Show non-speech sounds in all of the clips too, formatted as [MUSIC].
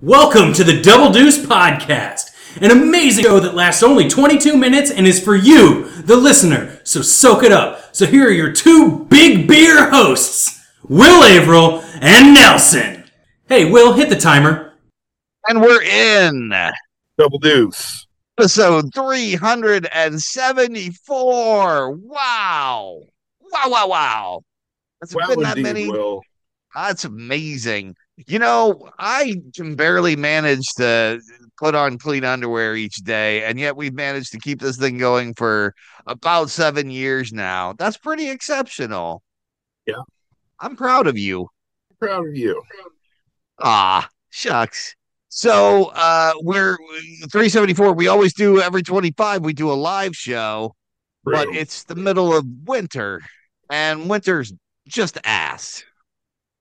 Welcome to the Double Deuce Podcast, an amazing show that lasts only 22 minutes and is for you, the listener. So soak it up. So here are your two big beer hosts, Will Averill and Nelson. Hey, Will, hit the timer. And we're in Double Deuce. episode 374. Wow. Wow, wow, wow. That's Well, been that indeed, many. Will. That's amazing. You know, I can barely manage to put on clean underwear each day, and yet we've managed to keep this thing going for about seven years now. That's pretty exceptional. Yeah. I'm proud of you. Proud of you. Ah, shucks. So uh we're 374. We always do every 25, we do a live show, but it's the middle of winter, and winter's just ass.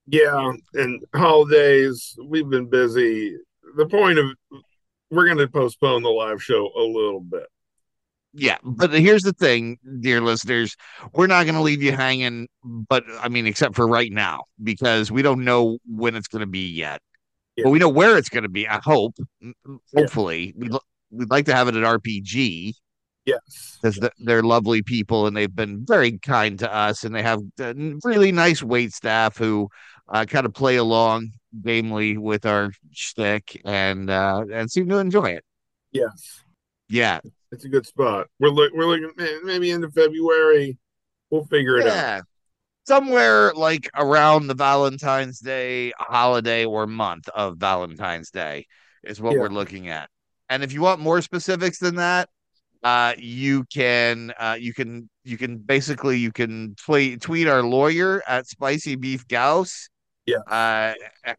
Yeah, and holidays. We've been busy. The point of we're going to postpone the live show a little bit. Yeah, but here's the thing, dear listeners, we're not going to leave you hanging, but I mean, except for right now, because we don't know when it's going to be yet. Yeah. But we know where it's going to be. I hope, m- Yeah. hopefully, we'd, l- we'd like to have it at RPG. Yes. because they're lovely people and they've been very kind to us and they have uh, really nice wait staff who uh, kind of play along gamely with our shtick and uh, and seem to enjoy it. Yes. Yeah, It's a good spot. We're look. We're looking maybe into February. We'll figure it out. yeah, somewhere like around the Valentine's Day holiday or month of Valentine's Day is what Yeah. we're looking at. And if you want more specifics than that, uh, you can uh, you can you can basically you can tweet tweet our lawyer at Spicy Beef Gauss. Yeah. Uh,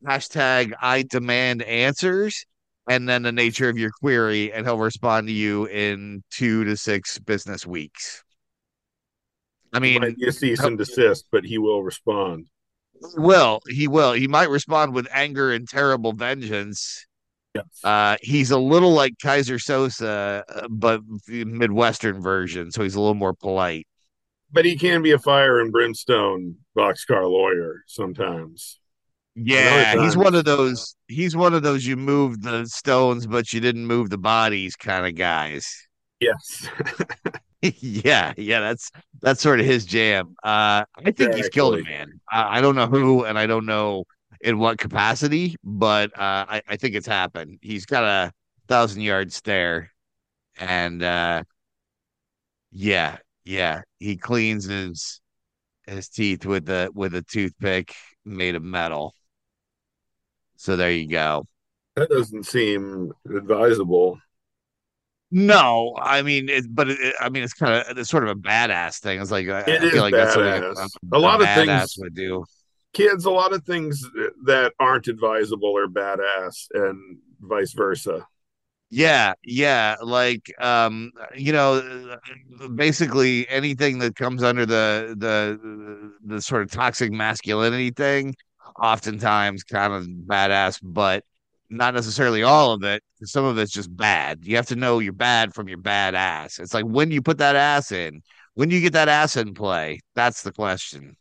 hashtag I demand answers, and then the nature of your query, and he'll respond to you in two to six business weeks. I mean, Might a cease and desist, but he will respond. will he will he might respond with anger and terrible vengeance. Yes. Uh, he's a little like Keyser Söze, uh, but Midwestern version, so he's a little more polite. But he can be a fire and brimstone boxcar lawyer sometimes. Yeah, he's one of those. He's one of those. You moved the stones, but you didn't move the bodies, kind of guys. Yes. [LAUGHS] yeah, yeah, that's that's sort of his jam. Uh, I think he's killed a man. I, I don't know who, and I don't know in what capacity, but uh, I, I think it's happened. He's got a thousand yard stare, and uh, yeah, yeah, he cleans his his teeth with the with a toothpick made of metal. So there you go. that doesn't seem advisable. No, I mean, it, but it, I mean, it's kind of it's sort of a badass thing. It's like I, It I feel like that's what a, badass. a, A lot of things- would do. Kids, a lot of things that aren't advisable are badass, and vice versa. Yeah, yeah, like um, you know, basically anything that comes under the the the sort of toxic masculinity thing, oftentimes kind of badass, but not necessarily all of it. Some of it's just bad. You have to know you're bad from your bad ass. It's like when you put that ass in, when you get that ass in play, that's the question.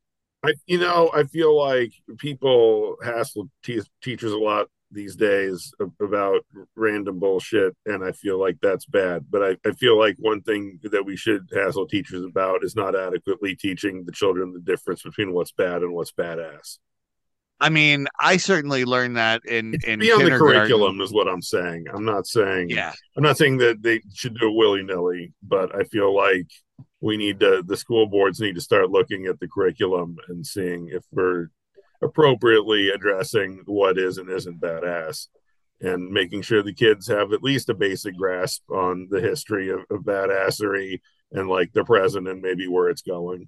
I, you know, I feel like people hassle te- teachers a lot these days about random bullshit, and I feel like that's bad. But I, I feel like one thing that we should hassle teachers about is not adequately teaching the children the difference between what's bad and what's badass. I mean, I certainly learned that in in Beyond the curriculum is what I'm saying. I'm not saying Yeah, I'm not saying that they should do it willy nilly, but I feel like we need to, the school boards need to start looking at the curriculum and seeing if we're appropriately addressing what is and isn't badass and making sure the kids have at least a basic grasp on the history of, of badassery and like the present and maybe where it's going.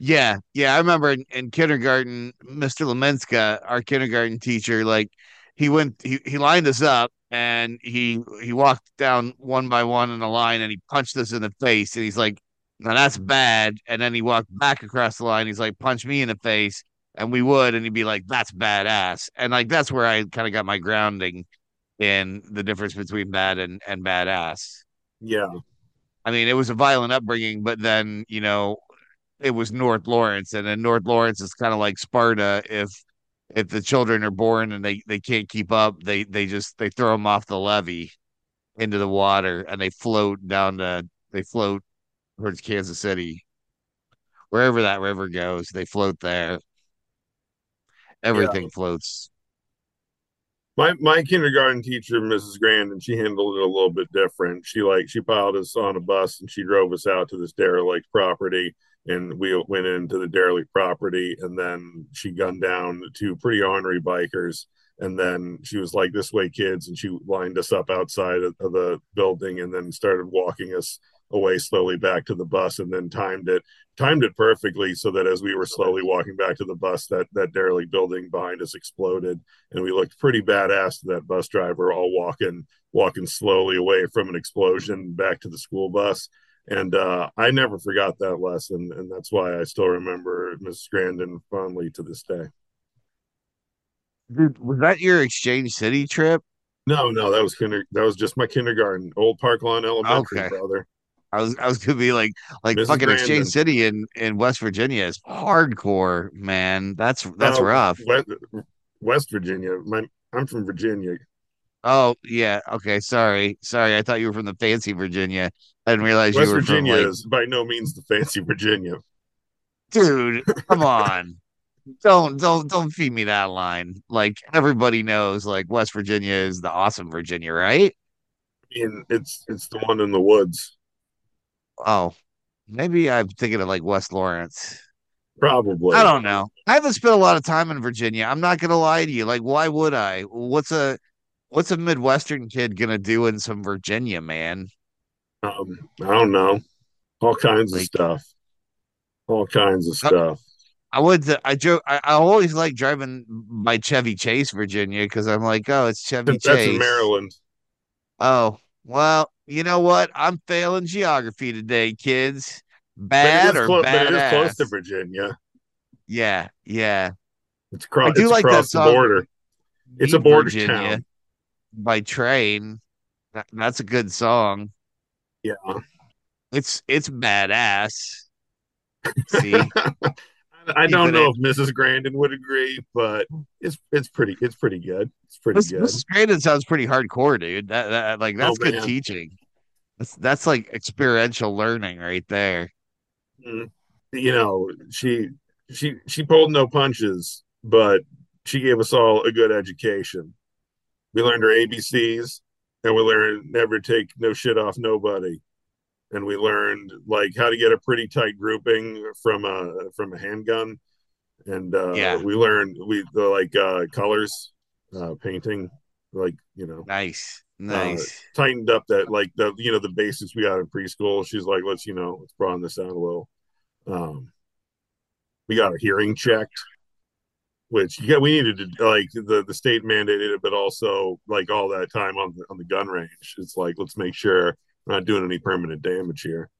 Yeah, yeah. I remember in, in kindergarten, Mr. Lemenska, our kindergarten teacher, like he went, he, he lined us up and he he walked down one by one in a line and he punched us in the face and he's like, "Now that's bad." And then he walked back across the line. He's like, "Punch me in the face," and we would, and he'd be like, "That's badass." And like that's where I kind of got my grounding in the difference between bad and and badass. Yeah. I mean, it was a violent upbringing, but then you know, it was North Lawrence, and then North Lawrence is kind of like Sparta if if the children are born and they they can't keep up, they they just they throw them off the levee into the water and they float down to they float towards Kansas City. Wherever that river goes, they float there. Everything yeah. floats. My my kindergarten teacher, Mrs. Grandin, she handled it a little bit different. She like she piled us on a bus and she drove us out to this derelict property and we went into the derelict property and then she gunned down two pretty ornery bikers and then she was like this way kids and she lined us up outside of, of, the building and then started walking us away slowly back to the bus and then timed it timed it perfectly so that as we were slowly walking back to the bus that that derelict building behind us exploded and we looked pretty badass to that bus driver all walking walking slowly away from an explosion back to the school bus and uh, I never forgot that lesson, and that's why I still remember Mrs. Grandin fondly to this day. Dude, was that your Exchange City trip? No, no, that was kinder. That was just my kindergarten, Old Park Lawn Elementary, okay. brother. I was I was gonna be like like fucking. Exchange City in in West Virginia is hardcore, man. That's that's rough. West, West Virginia. My I'm from Virginia. Oh yeah, okay. Sorry, sorry. I thought you were from the fancy Virginia. I didn't realize West you were Virginia from, like... is by no means the fancy Virginia. Dude, come [LAUGHS] on. don't don't don't feed me that line. Like everybody knows, like West Virginia is the awesome Virginia, right? I mean, it's it's the one in the woods. Oh, maybe I'm thinking of like West Lawrence. Probably. I don't know. I haven't spent a lot of time in Virginia. I'm not gonna lie to you. Like, why would I? What's a what's a Midwestern kid gonna do in some Virginia, man? Um, I don't know. All kinds like, of stuff. All kinds of stuff. I, I would. I joke. I, I, always like driving by Chevy Chase, Virginia, because I'm like, oh, it's Chevy That's Chase. That's in Maryland. Oh well, you know what? I'm failing geography today, kids. Bad or close, bad? But it is close to Virginia. Yeah, yeah. It's, cro- I do it's like across the border. It's a border Virginia. town by train. That's a good song. Yeah. It's it's badass. [LAUGHS] See. I don't know if Mrs. Grandin would agree, but it's it's pretty it's pretty good. It's pretty good. Mrs. Grandin sounds pretty hardcore, dude. That, that like oh, that's oh, good teaching. That's that's like experiential learning right there. Mm. You know, she she she pulled no punches, but she gave us all a good education. We learned our ABCs and we learned never take no shit off nobody. And we learned like how to get a pretty tight grouping from a from a handgun. And uh yeah. we learned we the like uh colors, uh painting, like you know nice nice uh, tightened up that like the you know the basics we got in preschool she's like let's you know let's broaden this out a little um we got our hearing checked which yeah, we needed to like the the state mandated it, but also like all that time on the on the gun range. It's like let's make sure we're not doing any permanent damage here.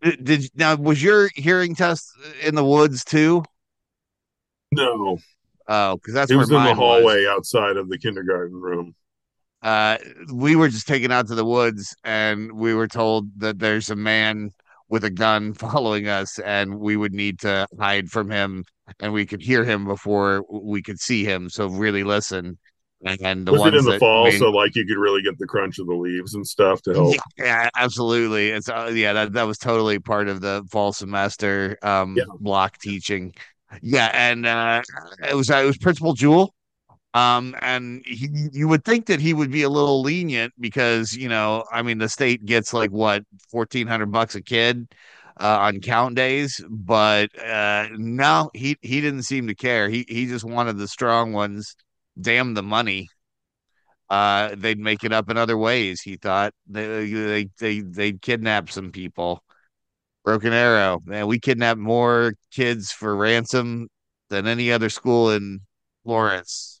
Did, did now was your hearing test in the woods too? No. Oh, because that's it was in the hallway was. outside of the kindergarten room. Uh, we were just taken out to the woods, and we were told that there's a man with a gun [LAUGHS] following us, and we would need to hide from him and we could hear him before we could see him. So really listen. And the was it in the fall, mean, so like you could really get the crunch of the leaves and stuff to help. Yeah, absolutely. It's uh, yeah, that that was totally part of the fall semester um, yeah. block teaching. Yeah, and uh, it was uh, it was Principal Jewell. Um, and he, you would think that he would be a little lenient because you know, I mean, the state gets like what fourteen hundred bucks a kid uh, on count days, but uh, no, he he didn't seem to care. He he just wanted the strong ones. Damn the money. Uh, they'd make it up in other ways. He thought they they they they'd kidnap some people. Broken Arrow, man, we kidnapped more kids for ransom than any other school in Florence.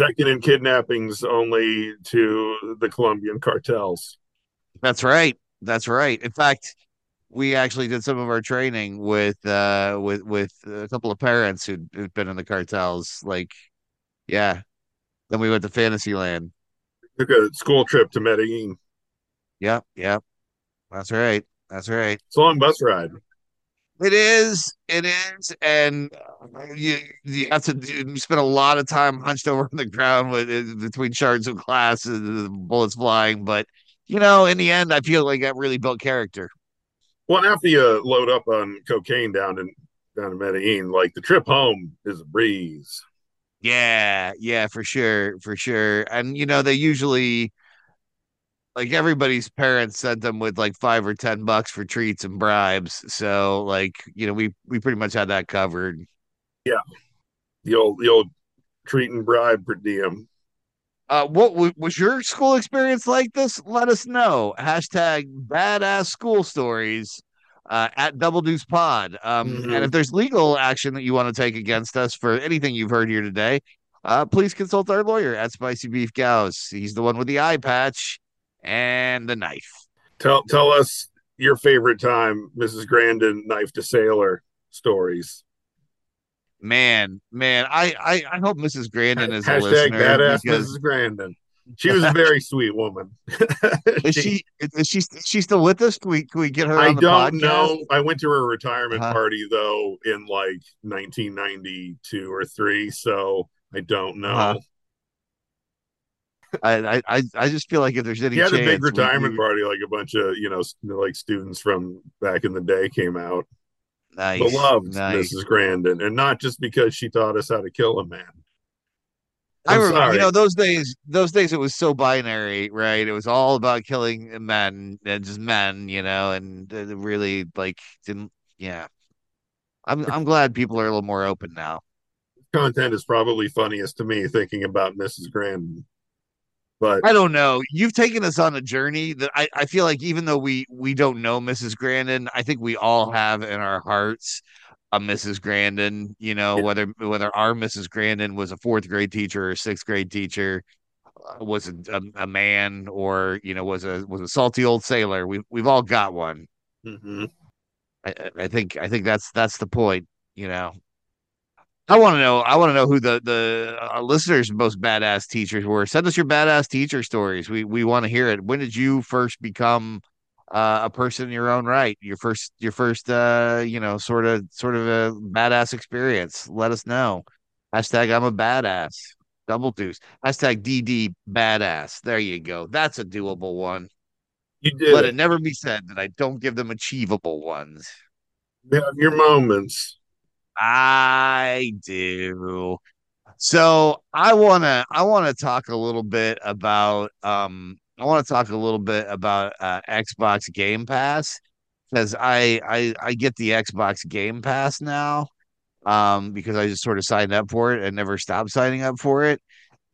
Second in kidnappings only to the Colombian cartels. That's right. That's right. In fact, we actually did some of our training with uh with with a couple of parents who'd, who'd been in the cartels like yeah. Then we went to fantasyland. Took a school trip to medellin. Yep yep. That's right. That's right. It's a long bus ride It is. It is, and uh, you you have to do, you spend a lot of time hunched over on the ground with uh, between shards of glass and bullets flying. But you know, in the end, I feel like that really built character. Well, after you load up on cocaine down in down in Medellin, like the trip home is a breeze. Yeah, yeah, for sure, for sure. And you know, they usually like everybody's parents sent them with like five or ten bucks for treats and bribes. So like, you know, we we pretty much had that covered. Yeah. The old the old treat and bribe per diem. Uh, what w- was your school experience like this? Let us know. Hashtag badass school stories uh, at Double Deuce Pod. Um, Mhm. And if there's legal action that you want to take against us for anything you've heard here today, uh, please consult our lawyer at Spicy Beef Gauss. He's the one with the eye patch and the knife. Tell tell us your favorite time Mrs. Grandin knife to sailor stories. Man, man, I I, I hope Mrs. Grandin is a Hashtag listener badass because Mrs. Grandin. She was a very sweet woman. [LAUGHS] is she is she is she still with us? Can we can we get her I on the don't podcast? know. I went to her retirement Uh-huh. party though in like 1992 or three, so I don't know. Uh-huh. I, I I I just feel like if there's any He had a big retirement party, like a bunch of you know, like students from back in the day came out. nice, Beloved nice. Mrs. Grandin, and not just because she taught us how to kill a man. I I'm remember, sorry. you know, those days. Those days, it was so binary, right? It was all about killing men and just men, you know, and really like didn't. Yeah, I'm I'm glad people are a little more open now. Content is probably funniest to me thinking about Mrs. Grandin, but I don't know. You've taken us on a journey that I, I feel like even though we we don't know Mrs. Grandin, I think we all have in our hearts a Mrs. Grandin. You know, Yeah. whether whether our Mrs. Grandin was a fourth grade teacher or a sixth grade teacher, uh, was a, a, a man or you know was a was a salty old sailor. We we've all got one. Mhm. I, I- I think I think that's that's the point. You know, I want to know. I want to know who the the uh, listeners' most badass teachers were. Send us your badass teacher stories. We we want to hear it. When did you first become uh, a person in your own right? Your first your first uh, you know sort of sort of a badass experience. Let us know. Hashtag I'm a badass. Double deuce. Hashtag DD badass. There you go. That's a doable one. you did Let it. it never be said that I don't give them achievable ones. You have your moments. I do. So I wanna I wanna talk a little bit about um I want to talk a little bit about uh, Xbox Game Pass because I, I I get the Xbox Game Pass now um because I just sort of signed up for it and never stopped signing up for it.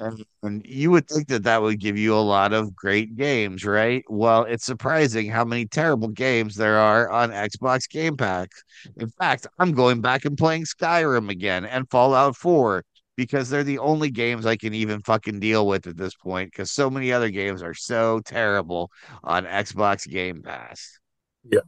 And, and you would think that that would give you a lot of great games, right? Well, it's surprising how many terrible games there are on Xbox Game Pass. In fact, I'm going back and playing Skyrim again and Fallout 4 because they're the only games I can even fucking deal with at this point because so many other games are so terrible on Xbox Game Pass. Yeah.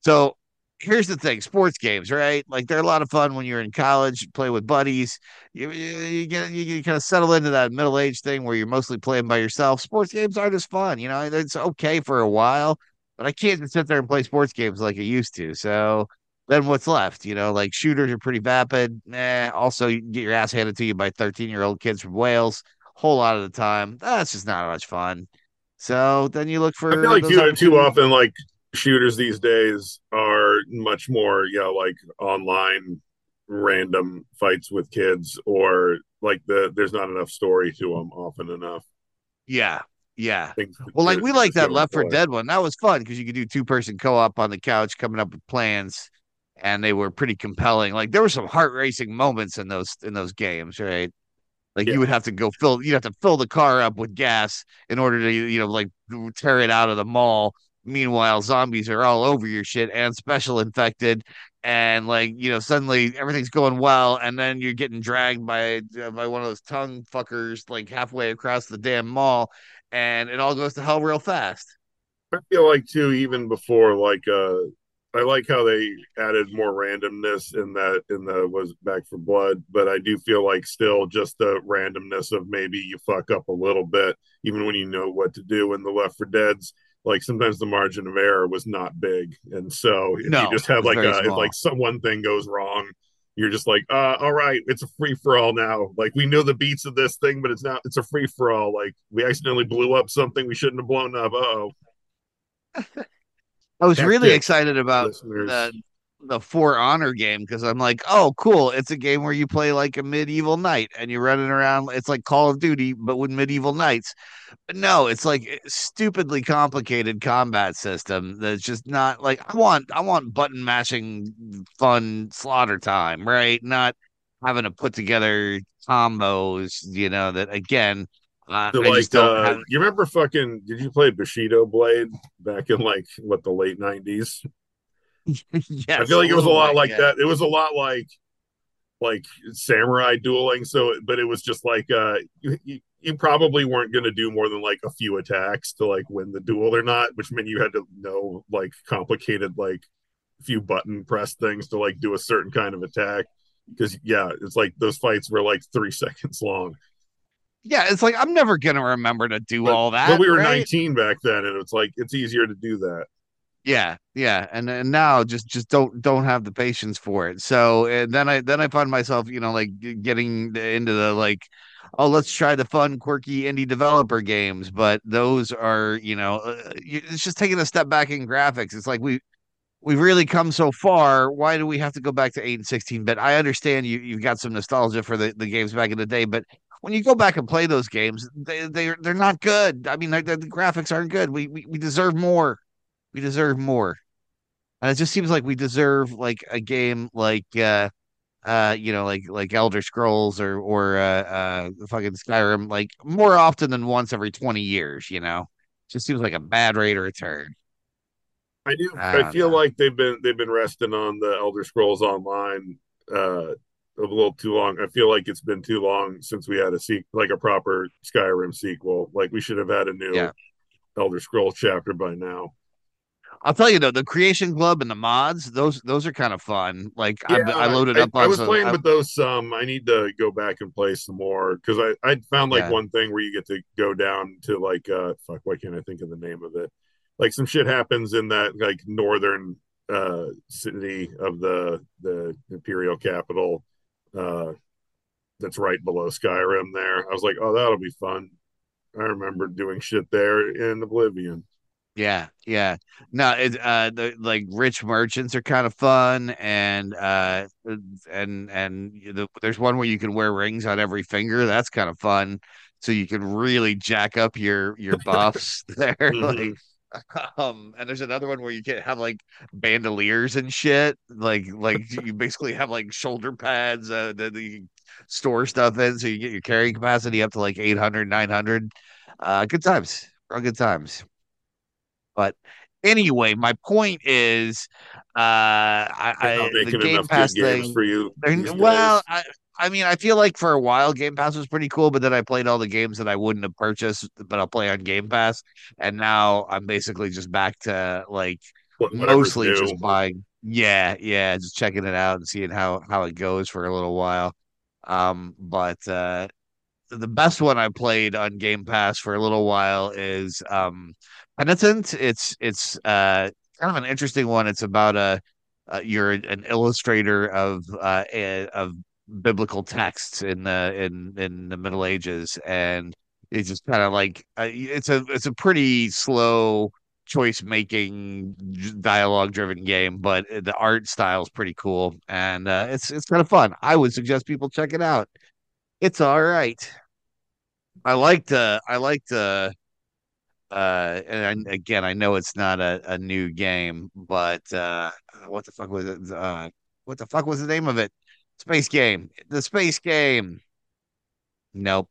So here's the thing sports games, right? Like they're a lot of fun when you're in college, play with buddies. You, you, you get you, you kind of settle into that middle age thing where you're mostly playing by yourself. Sports games aren't as fun, you know, it's okay for a while, but I can't just sit there and play sports games like I used to. So then what's left? You know, like shooters are pretty vapid. Nah, also you get your ass handed to you by 13 year old kids from Wales. A whole lot of the time, that's just not much fun. So then you look for. I feel like too often, like shooters these days are much more, you know, like online random fights with kids, or like the there's not enough story to them often enough. Yeah, yeah. Things Well, like we like that Left for. Dead one. That was fun because you could do two person co op on the couch, coming up with plans, and they were pretty compelling. Like there were some heart racing moments in those in those games, right? Like Yeah. you would have to go fill, you'd have to fill the car up with gas in order to, you know, like tear it out of the mall. Meanwhile, zombies are all over your shit and special infected, and like you know, suddenly everything's going well, and then you're getting dragged by uh, by one of those tongue fuckers like halfway across the damn mall, and it all goes to hell real fast. I feel like too, even before like uh I like how they added more randomness in that in the was back for blood, but I do feel like still just the randomness of maybe you fuck up a little bit, even when you know what to do in the left for deads. Like sometimes the margin of error was not big, and so if No, you just had like a if like some one thing goes wrong, you're just like, uh, all right, it's a free for all now. Like we know the beats of this thing, but it's not. It's a free for all. Like we accidentally blew up something we shouldn't have blown up. Uh oh, [LAUGHS] I was really Tactics, excited about listeners. the the For Honor game because I'm like, oh, cool! It's a game where you play like a medieval knight and you're running around. It's like Call of Duty, but with medieval knights. But no, it's like stupidly complicated combat system that's just not like I want. I want button mashing, fun slaughter time, right? Not having to put together combos. You know that again. Uh, So I like, just don't uh, have. you remember fucking? Did you play Bushido Blade back in like what the late nineties? [LAUGHS] yes, I feel like it was a lot bit, like that. It was a lot like like samurai dueling. So, but it was just like uh, you, you, you probably weren't going to do more than like a few attacks to like win the duel or not, which meant you had to know like complicated like few button press things to like do a certain kind of attack. Because yeah, it's like those fights were like three [LAUGHS] seconds long. Yeah, it's like I'm never gonna remember to do But, all that. but we were right? 19 back then, and it's like it's easier to do that. Yeah, yeah, and and now just just don't don't have the patience for it. So and then I then I find myself, you know, like getting into the like, oh, let's try the fun, quirky indie developer games, but those are, you know, uh, it's just taking a step back in graphics. It's like we we've really come so far. Why do we have to go back to eight and sixteen bit? I understand you you've got some nostalgia for the, the games back in the day, but when you go back and play those games, they they they're not good. I mean, the graphics aren't good. We, we we deserve more. We deserve more. And it just seems like we deserve like a game like uh uh you know like like Elder Scrolls or or uh uh fucking Skyrim like more often than once every 20 years, you know. Just seems like a bad rate of return. I do. I I, feel know. like they've been they've been resting on the Elder Scrolls Online uh, a little too long. I feel like it's been too long since we had a sequel, like a proper Skyrim sequel. Like we should have had a new Yeah. Elder Scrolls chapter by now. I'll tell you though, the Creation Club and the mods, those those are kind of fun. Like I, Yeah, I loaded I, up I was some playing I- with those some. I need to go back and play some more because I I found like Yeah. one thing where you get to go down to like uh fuck why can't I think of the name of it? Like some shit happens in that like northern uh city of the the imperial capital uh that's right below Skyrim there. I was like, oh that'll be fun. I remember doing shit there in Oblivion. Yeah, yeah. No, it uh the like rich merchants are kind of fun and uh and and the, there's one where you can wear rings on every finger. That's kind of fun. So you can really jack up your your buffs [LAUGHS] there. [LAUGHS] Mhm. Like um and there's another one where you can have like bandoliers and shit. Like like [LAUGHS] you basically have like shoulder pads uh that you store stuff in so you get your carrying capacity up to like 800 900. Uh good times. Real good times. But anyway, my point is, uh, I, I the Game Pass thing. for you. well. I, I mean, I feel like for a while Game Pass was pretty cool, but then I played all the games that I wouldn't have purchased, but I'll play on Game Pass, and now I'm basically just back to like mostly new. just buying. Yeah, yeah, just checking it out and seeing how how it goes for a little while. Um, but uh the best one I played on Game Pass for a little while is um Pentiment. It's it's uh kind of an interesting one. It's about a uh, you're an illustrator of uh a, of biblical texts in the in in the Middle Ages, and it's just kind of like uh, it's a it's a pretty slow choice making dialogue driven game but the art style is pretty cool and uh, it's it's kind of fun i would suggest people check it out it's all right I liked uh I liked uh uh and I, again I know it's not a, a new game, but uh what the fuck was it? Uh what the fuck was the name of it? Space game. The space game. Nope,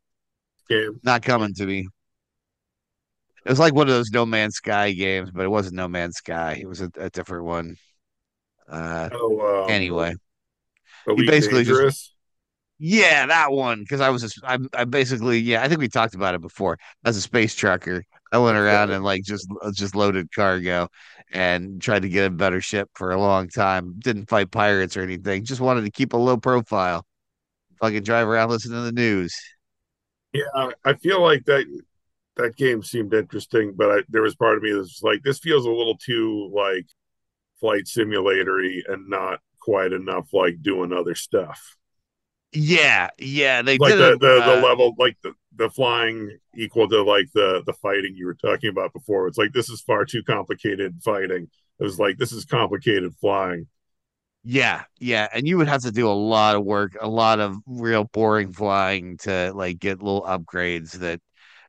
game. not coming to me. It was like one of those No Man's Sky games, but it wasn't No Man's Sky. It was a, a different one. Uh Oh, um, anyway. Elite basically just- Yeah, that one. Because I was, I, I basically, yeah, I think we talked about it before. As a space trucker, I went around and like just, uh, just loaded cargo and tried to get a better ship for a long time. Didn't fight pirates or anything. Just wanted to keep a low profile. Fucking drive around, listen to the news. Yeah, I feel like that that game seemed interesting, but I, there was part of me that was like, this feels a little too like flight simulatory and not quite enough like doing other stuff. Yeah, yeah, they Like did the the, the uh, level, like the the flying equal to like the the fighting you were talking about before. It's like this is far too complicated fighting. It was like this is complicated flying. Yeah, yeah, and you would have to do a lot of work, a lot of real boring flying to like get little upgrades that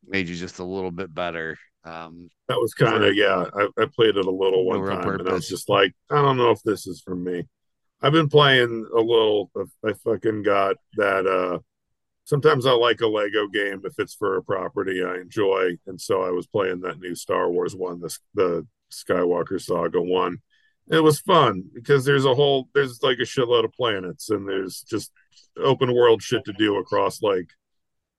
made you just a little bit better. Um, That was kind of yeah. I, I played it a little one time, and I was just like, I don't know if this is for me. I've been playing a little. I fucking got that. uh Sometimes I like a Lego game if it's for a property I enjoy, and so I was playing that new Star Wars one, the the Skywalker Saga one. It was fun because there's a whole there's like a shitload of planets, and there's just open world shit to do across like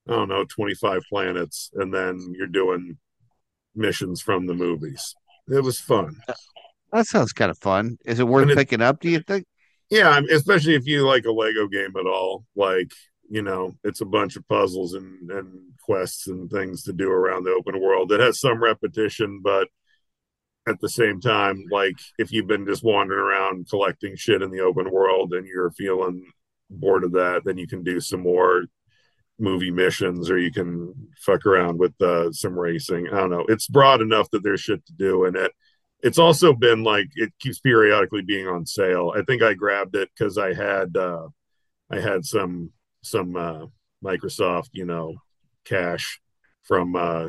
I don't know 25 planets, and then you're doing missions from the movies. It was fun. that sounds kind of fun. Is it worth it- picking up? Do you think? Yeah, especially if you like a Lego game at all. Like, you know, it's a bunch of puzzles and, and quests and things to do around the open world. It has some repetition, but at the same time, like if you've been just wandering around collecting shit in the open world and you're feeling bored of that, then you can do some more movie missions or you can fuck around with uh, some racing. I don't know. It's broad enough that there's shit to do in it. It's also been like it keeps periodically being on sale. I think I grabbed it because I had uh, I had some some uh, Microsoft, you know, cash from uh,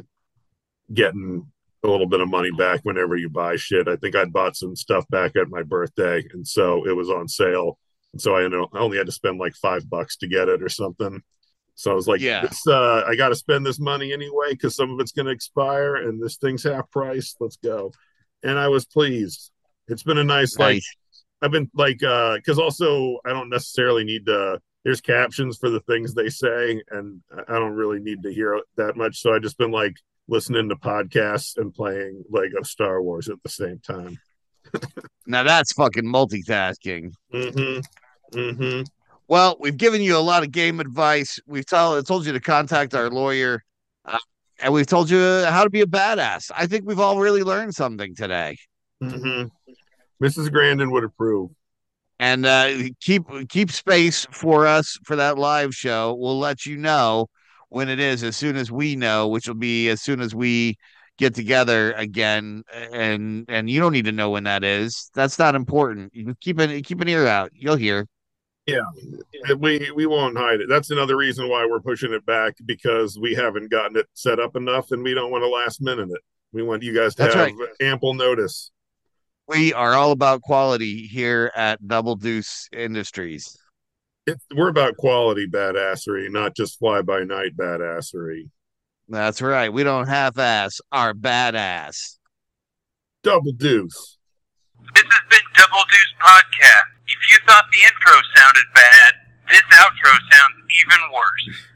getting a little bit of money back whenever you buy shit. I think I'd bought some stuff back at my birthday, and so it was on sale. And so I, I only had to spend like five bucks to get it or something. So I was like, Yeah. uh, I got to spend this money anyway because some of it's going to expire, and this thing's half price. Let's go. And I was pleased. It's been a nice like I've been like uh because also I don't necessarily need to there's captions for the things they say and I don't really need to hear that much. So I just been like listening to podcasts and playing Lego Star Wars at the same time. [LAUGHS] Now that's fucking multitasking. Mm-hmm. Mm-hmm. Well, we've given you a lot of game advice. We've told told you to contact our lawyer, uh, and we've told you how to be a badass. I think we've all really learned something today. Mm-hmm. Mrs. Grandin would approve. And uh, keep keep space for us for that live show. We'll let you know when it is as soon as we know, which will be as soon as we get together again. And and you don't need to know when that is. That's not important. You keep an keep an ear out. You'll hear. Yeah, we we won't hide it. That's another reason why we're pushing it back because we haven't gotten it set up enough and we don't want to last minute it. We want you guys to That's have right. ample notice. We are all about quality here at Double Deuce Industries. It, we're about quality badassery, not just fly by night badassery. That's right. We don't half ass our badass. Double deuce. This has been Double Deuce Podcast. If you thought the intro sounded bad, this outro sounds even worse.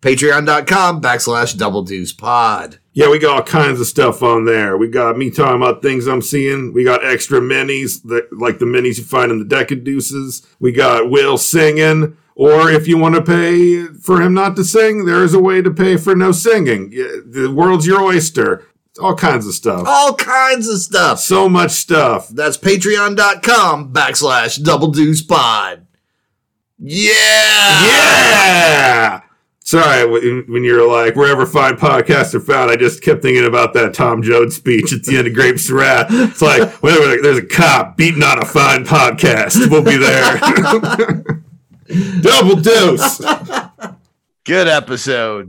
patreon.com backslash double deuce pod. Yeah, we got all kinds of stuff on there. We got me talking about things I'm seeing. We got extra minis, that, like the minis you find in the deck of deuces. We got Will singing. Or if you want to pay for him not to sing, there is a way to pay for no singing. The world's your oyster. All kinds of stuff. All kinds of stuff. So much stuff. That's patreon.com backslash double deuce pod. Yeah! Yeah. Sorry, when you're like wherever fine podcasts are found, I just kept thinking about that Tom Joad speech at the end of Grapes of Wrath. It's like [LAUGHS] whenever there's a cop beating on a fine podcast, we'll be there. [LAUGHS] Double dose. Good episode.